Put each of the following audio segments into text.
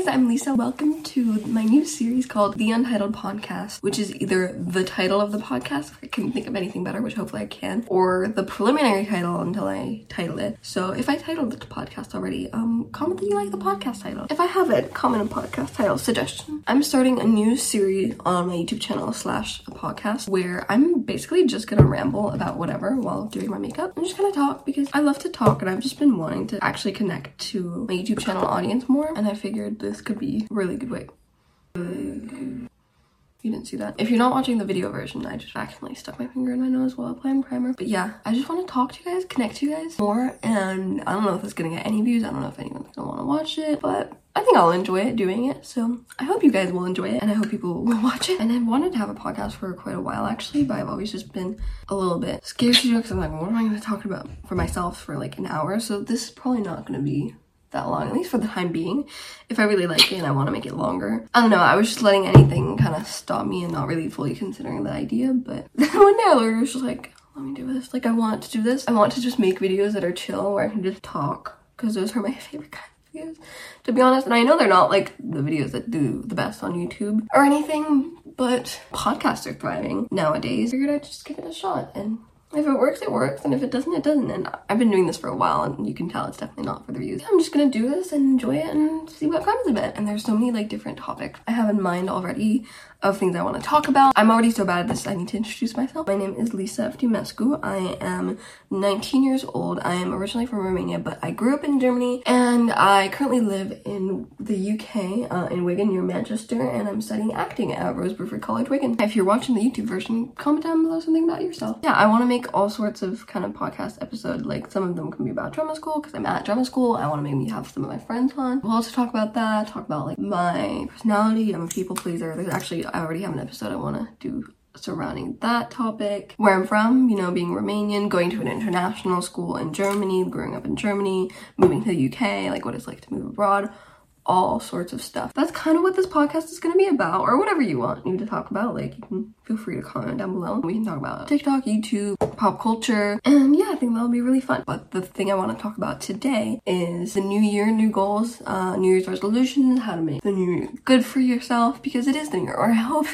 guys, I'm Lisa. Welcome to my new series called The Untitled Podcast, which is either the title of the podcast, can think of anything better, which hopefully I can, or the preliminary title until I title it. So if I titled the podcast already, um, comment that you like the podcast title. If I haven't, comment a podcast title suggestion. I'm starting a new series on my YouTube channel slash a podcast where I'm basically just gonna ramble about whatever while doing my makeup. I'm just gonna talk because I love to talk and I've just been wanting to actually connect to my YouTube channel audience more and I figured this could be a really good way. You didn't see that. If you're not watching the video version, I just accidentally stuck my finger in my nose while applying primer. But yeah, I just want to talk to you guys, connect to you guys more. And I don't know if it's gonna get any views. I don't know if anyone's gonna want to watch it, but I think I'll enjoy it doing it. So I hope you guys will enjoy it and I hope people will watch it. And I've wanted to have a podcast for quite a while actually, but I've always just been a little bit scared to do it because I'm like, what am I going to talk about for myself for like an hour? So this is probably not going to be that long, at least for the time being. If I really like it and I want to make it longer. I don't know, I was just letting anything kind of stop me and not really fully considering the idea. But then one day I was just like, let me do this. Like I want to do this. I want to just make videos that are chill where I can just talk because those are my favorite kind of videos to be honest. And I know they're not like the videos that do the best on YouTube or anything, but podcasts are thriving nowadays. I figured I'd just give it a shot and if it works, it works, and if it doesn't, it doesn't. And I've been doing this for a while, and you can tell it's definitely not for the views. I'm just gonna do this and enjoy it and see what comes of it. And there's so many like different topics I have in mind already of things I want to talk about. I'm already so bad at this, I need to introduce myself. My name is Lisa Eftimescu. I am 19 years old. I am originally from Romania, but I grew up in Germany, and I currently live in the UK, uh, in Wigan, near Manchester, and I'm studying acting at Rose Bruford College, Wigan. If you're watching the YouTube version, comment down below something about yourself. Yeah, I want to make all sorts of kind of podcast episodes. Like some of them can be about drama school, because I'm at drama school. I want to maybe have some of my friends on. We'll also talk about that, talk about like my personality. I'm a people pleaser. There's actually I already have an episode I want to do surrounding that topic. Where I'm from, you know, being Romanian, going to an international school in Germany, growing up in Germany, moving to the UK, like what it's like to move abroad, all sorts of stuff. That's kind of what this podcast is going to be about, or whatever you want me to talk about. Like, you can feel free to comment down below. We can talk about TikTok, YouTube, pop culture, and yeah, I think that'll be really fun. But the thing I want to talk about today is the new year, new goals, uh, New Year's resolutions, how to make the new year good for yourself, because it is the new year, or I hope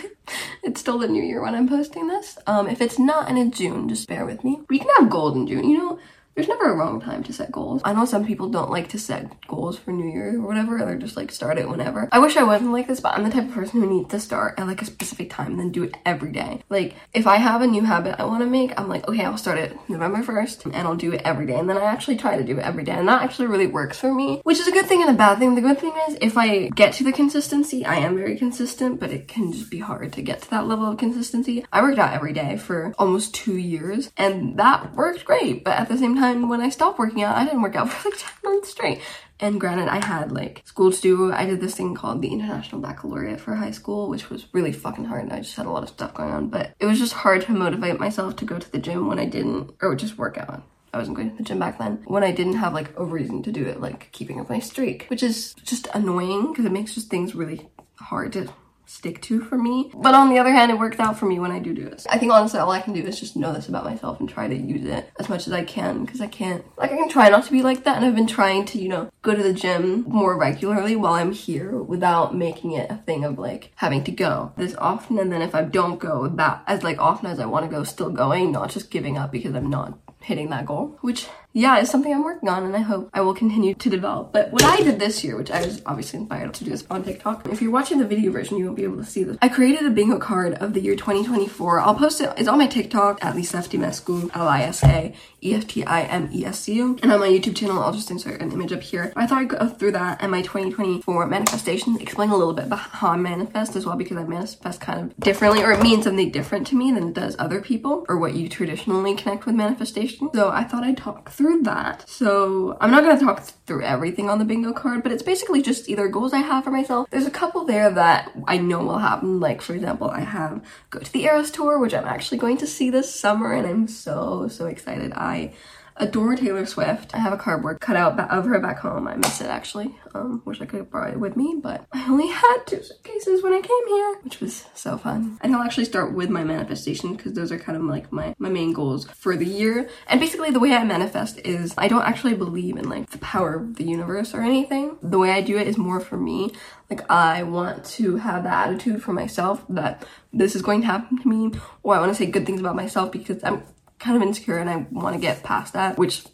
it's still the new year when I'm posting this. Um, if it's not and it's June, just bear with me. We can have gold in June, you know? There's never a wrong time to set goals. I know some people don't like to set goals for New Year or whatever, they're just like start it whenever. I wish I wasn't like this, but I'm the type of person who needs to start at like a specific time and then do it every day. Like if I have a new habit I want to make, I'm like, okay, I'll start it November 1st and I'll do it every day. And then I actually try to do it every day. And that actually really works for me, which is a good thing and a bad thing. The good thing is if I get to the consistency, I am very consistent, but it can just be hard to get to that level of consistency. I worked out every day for almost two years and that worked great. But at the same time, when I stopped working out, I didn't work out for like 10 months straight. And granted, I had like school to do. I did this thing called the International Baccalaureate for high school, which was really fucking hard. And I just had a lot of stuff going on, but it was just hard to motivate myself to go to the gym when I didn't, or just work out. I wasn't going to the gym back then when I didn't have like a reason to do it, like keeping up my streak, which is just annoying because it makes just things really hard to stick to for me. But on the other hand, it worked out for me when I do do it. I think honestly all I can do is just know this about myself and try to use it as much as I can because I can't, like I can try not to be like that and I've been trying to, you know, go to the gym more regularly while I'm here without making it a thing of like having to go this often and then if I don't go that as like often as I want to go still going, not just giving up because I'm not hitting that goal, which yeah, it's something I'm working on and I hope I will continue to develop. But what I did this year, which I was obviously inspired to do this on TikTok, if you're watching the video version, you won't be able to see this. I created a bingo card of the year 2024. I'll post it, it's on my TikTok at Lisa Eftimescu, L-I-S-A, E-F-T-I-M-E-S-C-U. And on my YouTube channel, I'll just insert an image up here. I thought I'd go through that and my 2024 manifestation, explain a little bit about how I manifest as well because I manifest kind of differently or it means something different to me than it does other people or what you traditionally connect with manifestation. So I thought I'd talk through that. So I'm not gonna talk through everything on the bingo card, but it's basically just either goals I have for myself. There's a couple there that I know will happen. Like for example, I have go to the Eras tour, which I'm actually going to see this summer and I'm so, so excited. I adore Taylor Swift. I have a cardboard cutout of her back home. I miss it actually. Um, wish I could have brought it with me, but I only had two suitcases when I came here, which was so fun. And I'll actually start with my manifestation because those are kind of like my, my main goals for the year. And basically the way I manifest is I don't actually believe in like the power of the universe or anything. The way I do it is more for me. Like I want to have the attitude for myself that this is going to happen to me or I want to say good things about myself because I'm kind of insecure and I want to get past that, which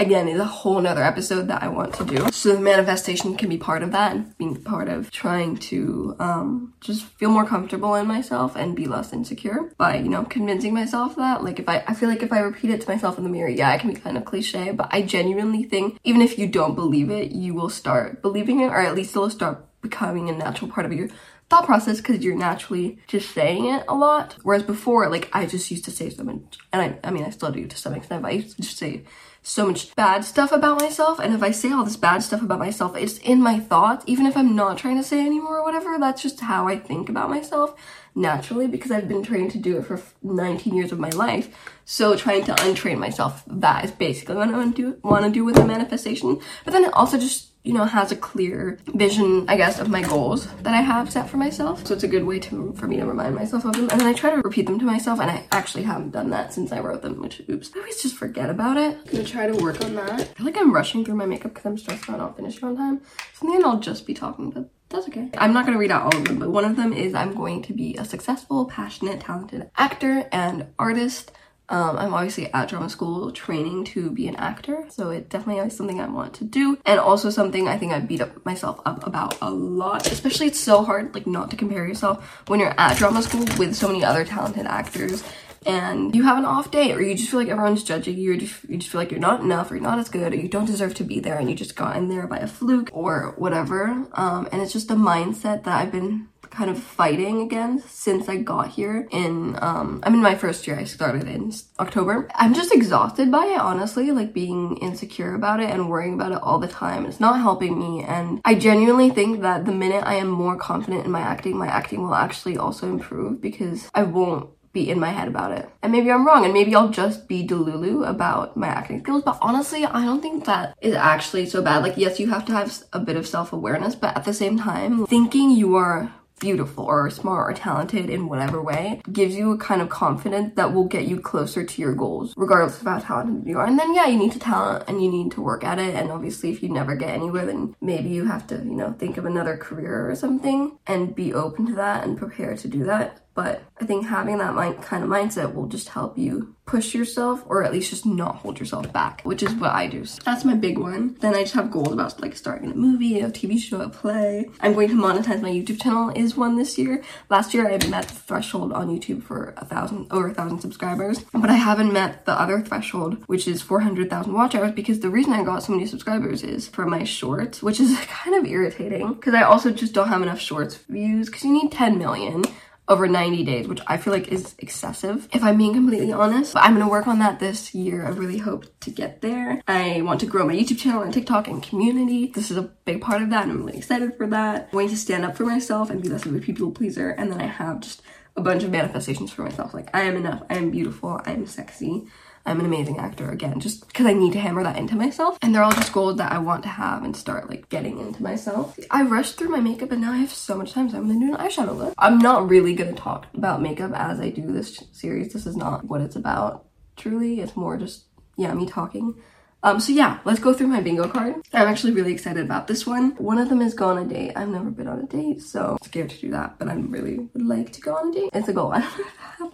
again is a whole nother episode that I want to do. So the manifestation can be part of that being part of trying to um, just feel more comfortable in myself and be less insecure by, you know, convincing myself that. Like if I, I feel like if I repeat it to myself in the mirror, yeah, it can be kind of cliche, but I genuinely think even if you don't believe it, you will start believing it or at least it'll start becoming a natural part of your thought process because you're naturally just saying it a lot. Whereas before, like I just used to say so much, and I, I mean, I still do to some extent, but I used to just say so much bad stuff about myself. And if I say all this bad stuff about myself, it's in my thoughts, even if I'm not trying to say anymore or whatever. That's just how I think about myself naturally because I've been trained to do it for 19 years of my life. So trying to untrain myself, that is basically what I want to do, want to do with the manifestation. But then it also just you know, has a clear vision, I guess, of my goals that I have set for myself. So it's a good way to for me to remind myself of them. And then I try to repeat them to myself, and I actually haven't done that since I wrote them, which, oops. I always just forget about it. I'm gonna try to work on that. I feel like I'm rushing through my makeup because I'm stressed out not finishing on time. So in the end, I'll just be talking, but that's okay. I'm not gonna read out all of them, but one of them is I'm going to be a successful, passionate, talented actor and artist. Um, I'm obviously at drama school training to be an actor, so it definitely is something I want to do, and also something I think I beat up myself up about a lot. Especially, it's so hard, like, not to compare yourself when you're at drama school with so many other talented actors and you have an off day or you just feel like everyone's judging you or you just feel like you're not enough or you're not as good or you don't deserve to be there and you just got in there by a fluke or whatever um, and it's just a mindset that i've been kind of fighting against since I got here in um I'm in my first year I started in October. I'm just exhausted by it honestly like being insecure about it and worrying about it all the time. It's not helping me and I genuinely think that the minute I am more confident in my acting my acting will actually also improve because I won't be in my head about it. And maybe I'm wrong and maybe I'll just be delulu about my acting skills. But honestly, I don't think that is actually so bad. Like, yes, you have to have a bit of self-awareness, but at the same time, thinking you are beautiful or smart or talented in whatever way gives you a kind of confidence that will get you closer to your goals regardless of how talented you are. And then yeah you need to talent and you need to work at it. And obviously if you never get anywhere then maybe you have to you know think of another career or something and be open to that and prepare to do that but I think having that mind, kind of mindset will just help you push yourself or at least just not hold yourself back, which is what I do. So that's my big one. Then I just have goals about like starting a movie, a TV show, a play. I'm going to monetize my YouTube channel is one this year. Last year I met the threshold on YouTube for a thousand, over a thousand subscribers, but I haven't met the other threshold, which is 400,000 watch hours because the reason I got so many subscribers is for my shorts, which is kind of irritating because I also just don't have enough shorts views because you need 10 million over 90 days, which I feel like is excessive, if I'm being completely honest. But I'm gonna work on that this year. I really hope to get there. I want to grow my YouTube channel and TikTok and community. This is a big part of that, and I'm really excited for that. I'm going to stand up for myself and be less of a people pleaser, and then I have just a bunch of manifestations for myself. Like, I am enough, I am beautiful, I am sexy. I'm an amazing actor again, just because I need to hammer that into myself. And they're all just goals that I want to have and start like getting into myself. I rushed through my makeup and now I have so much time, so I'm gonna do an eyeshadow look. I'm not really gonna talk about makeup as I do this series. This is not what it's about, truly. It's more just, yeah, me talking. Um, so yeah, let's go through my bingo card. I'm actually really excited about this one. One of them is go on a date. I've never been on a date, so I'm scared to do that, but I really would like to go on a date. It's a goal.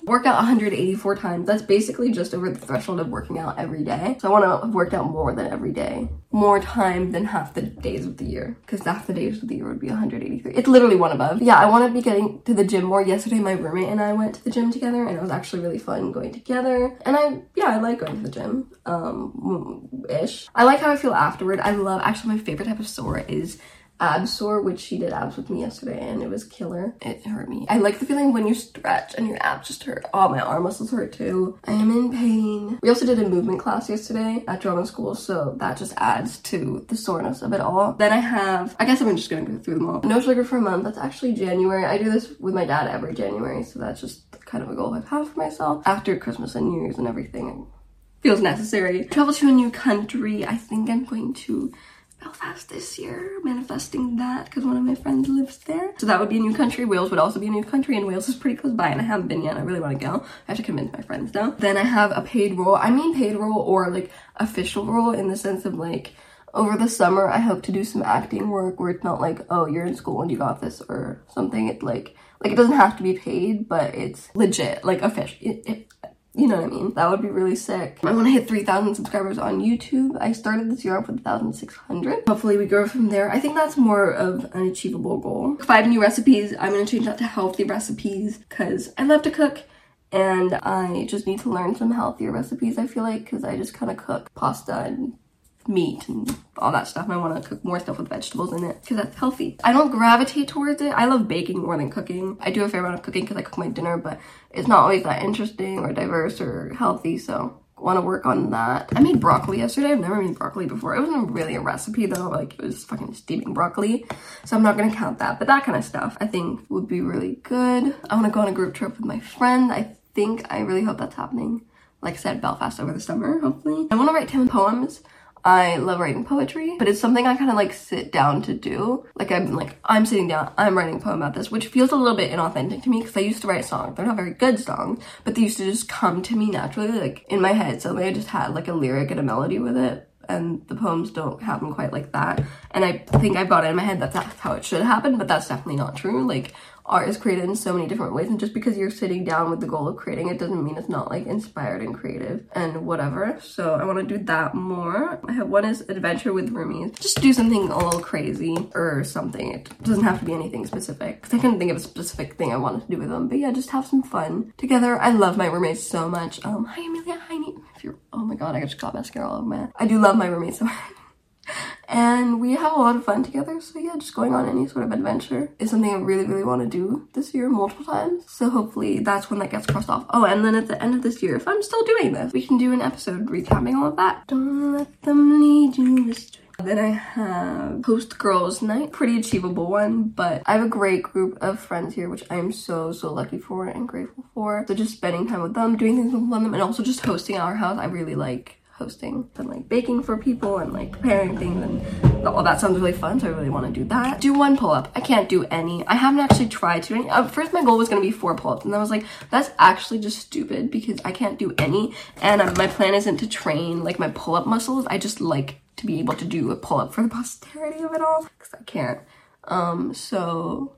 work out 184 times. That's basically just over the threshold of working out every day. So I want to have worked out more than every day. More time than half the days of the year. Because half the days of the year would be 183. It's literally one above. Yeah, I want to be getting to the gym more. Yesterday, my roommate and I went to the gym together and it was actually really fun going together. And I, yeah, I like going to the gym. Um, ish. I like how I feel afterward. I love, actually my favorite type of sore is ab sore, which she did abs with me yesterday and it was killer. It hurt me. I like the feeling when you stretch and your abs just hurt. Oh, my arm muscles hurt too. I am in pain. We also did a movement class yesterday at drama school, so that just adds to the soreness of it all. Then I have, I guess I'm just gonna go through them all. No sugar for a month, that's actually January. I do this with my dad every January, so that's just kind of a goal I've had for myself. After Christmas and New Year's and everything, feels necessary. Travel to a new country. I think I'm going to Belfast this year, manifesting that because one of my friends lives there. So that would be a new country. Wales would also be a new country, and Wales is pretty close by, and I haven't been yet. I really want to go. I have to convince my friends though. Then I have a paid role. I mean paid role or like official role in the sense of like over the summer I hope to do some acting work where it's not like, oh, you're in school and you got this or something. It's like like it doesn't have to be paid, but it's legit, like official. It, it, you know what I mean? That would be really sick. I want to hit 3,000 subscribers on YouTube. I started this year off with 1,600. Hopefully we grow from there. I think that's more of an achievable goal. Five new recipes. I'm going to change that to healthy recipes because I love to cook and I just need to learn some healthier recipes, I feel like, because I just kind of cook pasta and meat and all that stuff and I want to cook more stuff with vegetables in it because that's healthy. I don't gravitate towards it. I love baking more than cooking. I do a fair amount of cooking because I cook my dinner but it's not always that interesting or diverse or healthy so want to work on that. I made broccoli yesterday. I've never made broccoli before. It wasn't really a recipe though, like it was fucking steaming broccoli. So I'm not gonna count that, but that kind of stuff I think would be really good. I want to go on a group trip with my friend. I think, I really hope that's happening. Like I said, Belfast over the summer, hopefully. I want to write 10 poems I love writing poetry, but it's something I kind of like sit down to do. Like I'm like, I'm sitting down, I'm writing a poem about this, which feels a little bit inauthentic to me because I used to write songs. They're not very good songs, but they used to just come to me naturally, like in my head. So I just had like a lyric and a melody with it. And the poems don't happen quite like that. And I think I've got it in my head that that's how it should happen, but that's definitely not true. Like art is created in so many different ways and just because you're sitting down with the goal of creating it doesn't mean it's not like inspired and creative and whatever. So i want to do that more. I have one is adventure with roomies. Just do something a little crazy or something. It doesn't have to be anything specific. Because i couldn't think of a specific thing i wanted to do with them. But yeah just have some fun together. I love my roommates so much. Um hi amelia. Hi if you're oh my god i just got mascara all over my i do love my roommates so much and we have a lot of fun together. So yeah, just going on any sort of adventure is something I really, really want to do this year multiple times. So hopefully that's when that gets crossed off. Oh, and then at the end of this year, if I'm still doing this, we can do an episode recapping all of that. Don't let them lead you astray. Then I have Host Girls Night, pretty achievable one, but I have a great group of friends here, which I am so, so lucky for and grateful for. So just spending time with them, doing things with them, and also just hosting our house, I really like hosting and like baking for people and like preparing things and all that sounds really fun so I really want to do that. Do one pull-up. I can't do any. I haven't actually tried to any. Uh, first my goal was going to be four pull-ups and I was like that's actually just stupid because I can't do any and um, my plan isn't to train like my pull-up muscles. I just like to be able to do a pull-up for the posterity of it all because I can't. Um so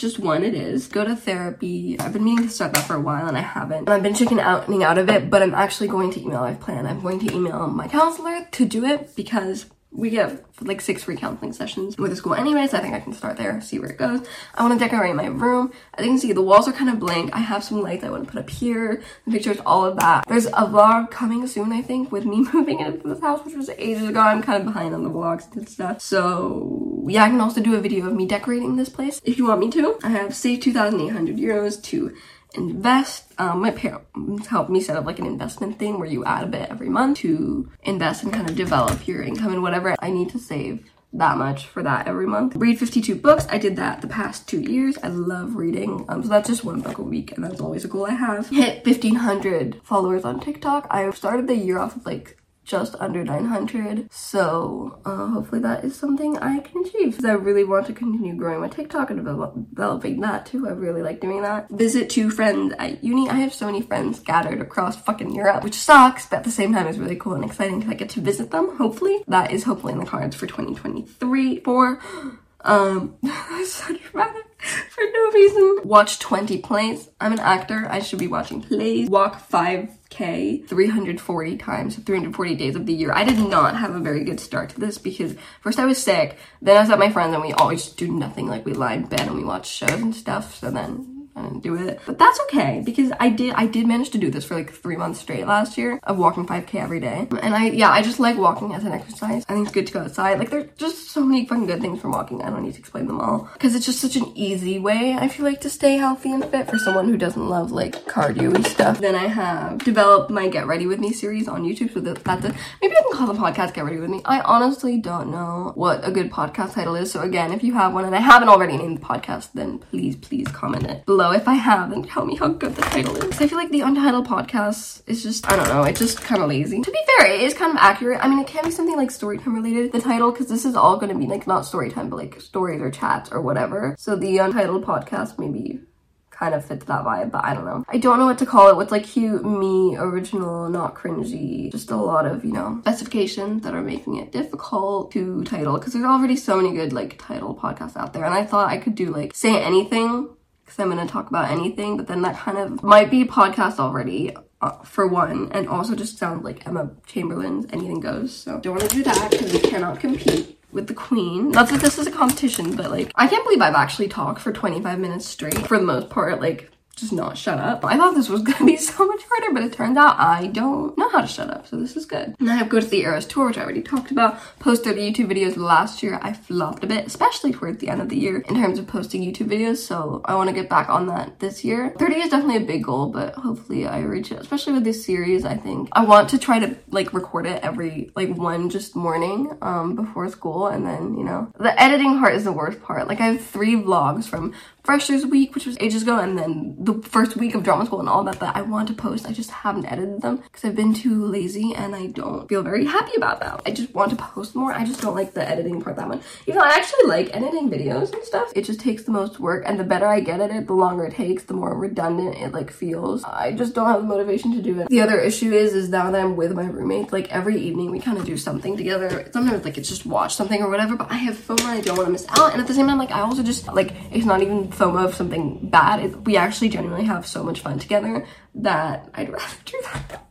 just one it is. Go to therapy. I've been meaning to start that for a while and I haven't. And I've been checking out out of it, but I'm actually going to email, I've planned, I'm going to email my counselor to do it because we get like six free counseling sessions with the school anyways. I think I can start there, see where it goes. I want to decorate my room. As you can see, the walls are kind of blank. I have some lights I want to put up here, the pictures, all of that. There's a vlog coming soon, I think, with me moving into this house, which was ages ago. I'm kind of behind on the vlogs and stuff. So yeah, I can also do a video of me decorating this place if you want me to. I have saved 2,800 euros to invest. Um, my parents helped me set up like an investment thing where you add a bit every month to invest and kind of develop your income and whatever I need to save that much for that every month. Read 52 books. I did that the past two years. I love reading. Um, so that's just one book a week and that's always a goal I have. Hit 1500 followers on TikTok. I started the year off with like just under 900 so uh, hopefully that is something I can achieve. Because I really want to continue growing my TikTok and developing that too. I really like doing that. Visit two friends at uni. I have so many friends scattered across fucking Europe which sucks but at the same time is really cool and exciting because I get to visit them hopefully. That is hopefully in the cards for 2023 for um for no reason watch 20 plays I'm an actor I should be watching plays walk five K 340 times, 340 days of the year. I did not have a very good start to this because first I was sick, then I was at my friends and we always do nothing. Like we lie in bed and we watch shows and stuff. So then Didn't do it. But that's okay because I did I did manage to do this for like three months straight last year of walking 5k every day. And I yeah, I just like walking as an exercise. I think it's good to go outside. Like there's just so many fucking good things from walking. I don't need to explain them all. Because it's just such an easy way, I feel like, to stay healthy and fit for someone who doesn't love like cardio and stuff. Then I have developed my Get Ready With Me series on YouTube. So that's a, maybe I can call the podcast Get Ready With Me. I honestly don't know what a good podcast title is. So again, if you have one and I haven't already named the podcast, then please, please comment it below below. If I have, and tell me how good the title is. I feel like the Untitled podcast is just, I don't know, it's just kind of lazy. To be fair, it is kind of accurate. I mean, it can be something like story time related, the title, because this is all going to be like not story time, but like stories or chats or whatever. So the Untitled podcast maybe kind of fits that vibe, but I don't know. I don't know what to call it. What's like cute, me, original, not cringy. Just a lot of, you know, specifications that are making it difficult to title because there's already so many good like title podcasts out there. And I thought I could do like say anything because I'm going to talk about anything, but then that kind of might be podcast already. Uh, for one, and also just sounds like Emma Chamberlain's Anything Goes. So don't want to do that because we cannot compete with the queen. Not that this is a competition, but like, I can't believe I've actually talked for 25 minutes straight for the most part. Like, just not shut up. I thought this was gonna be so much harder, but it turns out I don't know how to shut up, so this is good. And I have Go to the Eras Tour, which I already talked about. Posted YouTube videos last year. I flopped a bit, especially towards the end of the year in terms of posting YouTube videos, so I want to get back on that this year. 30 is definitely a big goal, but hopefully I reach it, especially with this series, I think. I want to try to like record it every like one just morning um, before school, and then, you know, the editing part is the worst part. Like I have three vlogs from Freshers Week, which was ages ago, and then the first week of drama school and all that that I want to post. I just haven't edited them because I've been too lazy and I don't feel very happy about that. I just want to post more. I just don't like the editing part that much. Even though I actually like editing videos and stuff, it just takes the most work and the better I get at it, the longer it takes, the more redundant it like feels. I just don't have the motivation to do it. The other issue is, is now that I'm with my roommates, like every evening we kind of do something together. Sometimes like it's just watch something or whatever, but I have FOMO and I don't want to miss out. And at the same time, like I also just like, it's not even FOMO of something bad. We actually genuinely have so much fun together that I'd rather do that.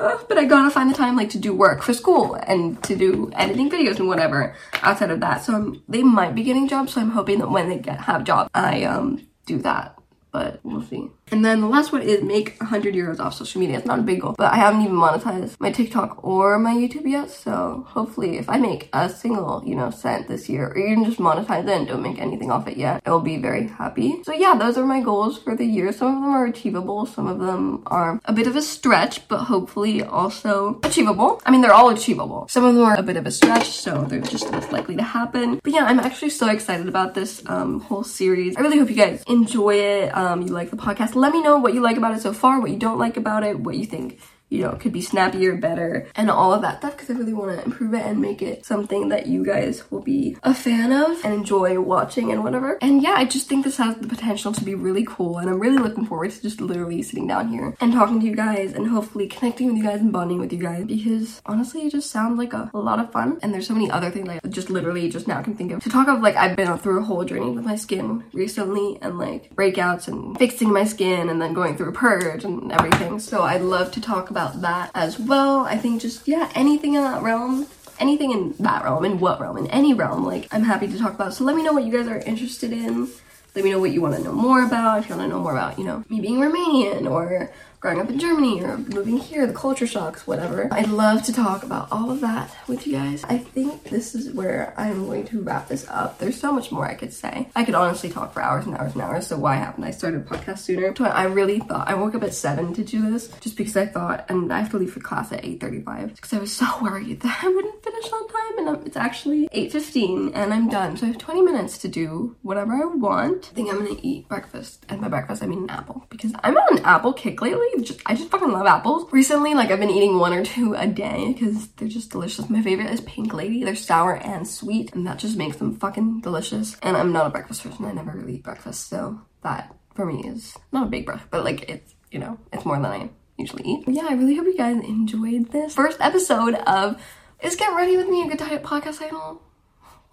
Uh, but I gotta find the time like to do work for school and to do editing videos and whatever outside of that. So I'm, they might be getting jobs. So I'm hoping that when they get have jobs, I um do that. But we'll see. And then the last one is make 100 euros off social media. It's not a big goal, but I haven't even monetized my TikTok or my YouTube yet. So hopefully if I make a single, you know, cent this year or even just monetize it and don't make anything off it yet, I will be very happy. So yeah, those are my goals for the year. Some of them are achievable. Some of them are a bit of a stretch, but hopefully also achievable. I mean, they're all achievable. Some of them are a bit of a stretch, so they're just less likely to happen. But yeah, I'm actually so excited about this um, whole series. I really hope you guys enjoy it. Um, you like the podcast let me know what you like about it so far, what you don't like about it, what you think you know, it could be snappier, better, and all of that stuff because I really want to improve it and make it something that you guys will be a fan of and enjoy watching and whatever. And yeah, I just think this has the potential to be really cool and I'm really looking forward to just literally sitting down here and talking to you guys and hopefully connecting with you guys and bonding with you guys because honestly, it just sounds like a, a lot of fun. And there's so many other things I just literally just now can think of. To talk of like, I've been through a whole journey with my skin recently and like breakouts and fixing my skin and then going through a purge and everything. So I'd love to talk about about that as well. I think just, yeah, anything in that realm anything in that realm, in what realm, in any realm, like I'm happy to talk about. So let me know what you guys are interested in. Let me know what you want to know more about. If you want to know more about, you know, me being Romanian or growing up in Germany or moving here, the culture shocks, whatever. I'd love to talk about all of that with you guys. I think this is where I'm going to wrap this up. There's so much more I could say. I could honestly talk for hours and hours and hours, so why haven't I started a podcast sooner? I really thought, I woke up at 7 to do this, just because I thought, and I have to leave for class at 8.35, because I was so worried that I wouldn't finish on time, and it's actually 8.15, and I'm done. So I have 20 minutes to do whatever I want. I think I'm gonna eat breakfast, and by breakfast I mean an apple, because I'm on an apple kick lately just I just fucking love apples. Recently, like I've been eating one or two a day because they're just delicious. My favorite is Pink Lady. They're sour and sweet, and that just makes them fucking delicious. And I'm not a breakfast person. I never really eat breakfast, so that for me is not a big breakfast, but like it's you know it's more than I usually eat. But yeah, I really hope you guys enjoyed this first episode of Is Get Ready With Me a Good Diet podcast channel.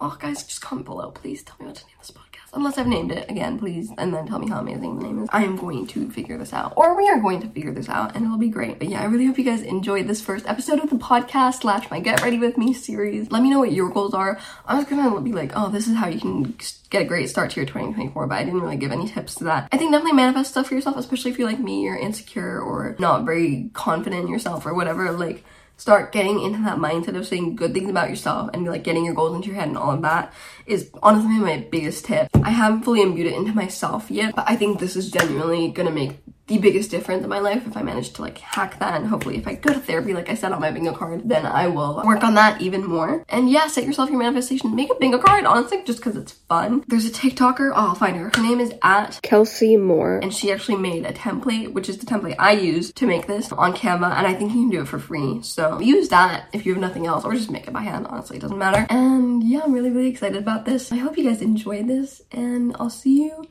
Oh, guys, just comment below, please. Tell me what to name this podcast unless I've named it again, please, and then tell me how amazing the name is. I am going to figure this out, or we are going to figure this out, and it'll be great. But yeah, I really hope you guys enjoyed this first episode of the podcast slash my Get Ready With Me series. Let me know what your goals are. I was gonna be like, oh, this is how you can get a great start to your 2024, but I didn't really give any tips to that. I think definitely manifest stuff for yourself, especially if you're like me, you're insecure or not very confident in yourself or whatever. Like, start getting into that mindset of saying good things about yourself and like getting your goals into your head and all of that is honestly my biggest tip. I haven't fully imbued it into myself yet, but I think this is genuinely gonna make the biggest difference in my life. If I manage to like hack that and hopefully if I go to therapy like I said on my bingo card then I will work on that even more. And yeah set yourself your manifestation. Make a bingo card honestly just because it's fun. There's a tiktoker oh, I'll find her. Her name is at Kelsey Moore. And she actually made a template which is the template I use to make this on Canva and I think you can do it for free. So use that if you have nothing else or just make it by hand honestly it doesn't matter. And yeah I'm really really excited about this. I hope you guys enjoyed this and I'll see you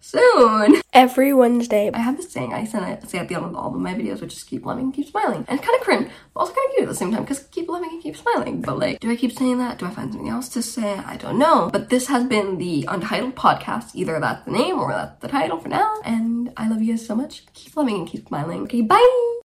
soon. Every Wednesday, I have this saying I say at the end of all of my videos, which is keep loving, keep smiling. And kind of cringe, but also kind of cute at the same time because keep loving and keep smiling. But like, do I keep saying that? Do I find something else to say? I don't know. But this has been the Untitled podcast. Either that's the name or that's the title for now. And I love you guys so much. Keep loving and keep smiling. Okay, bye!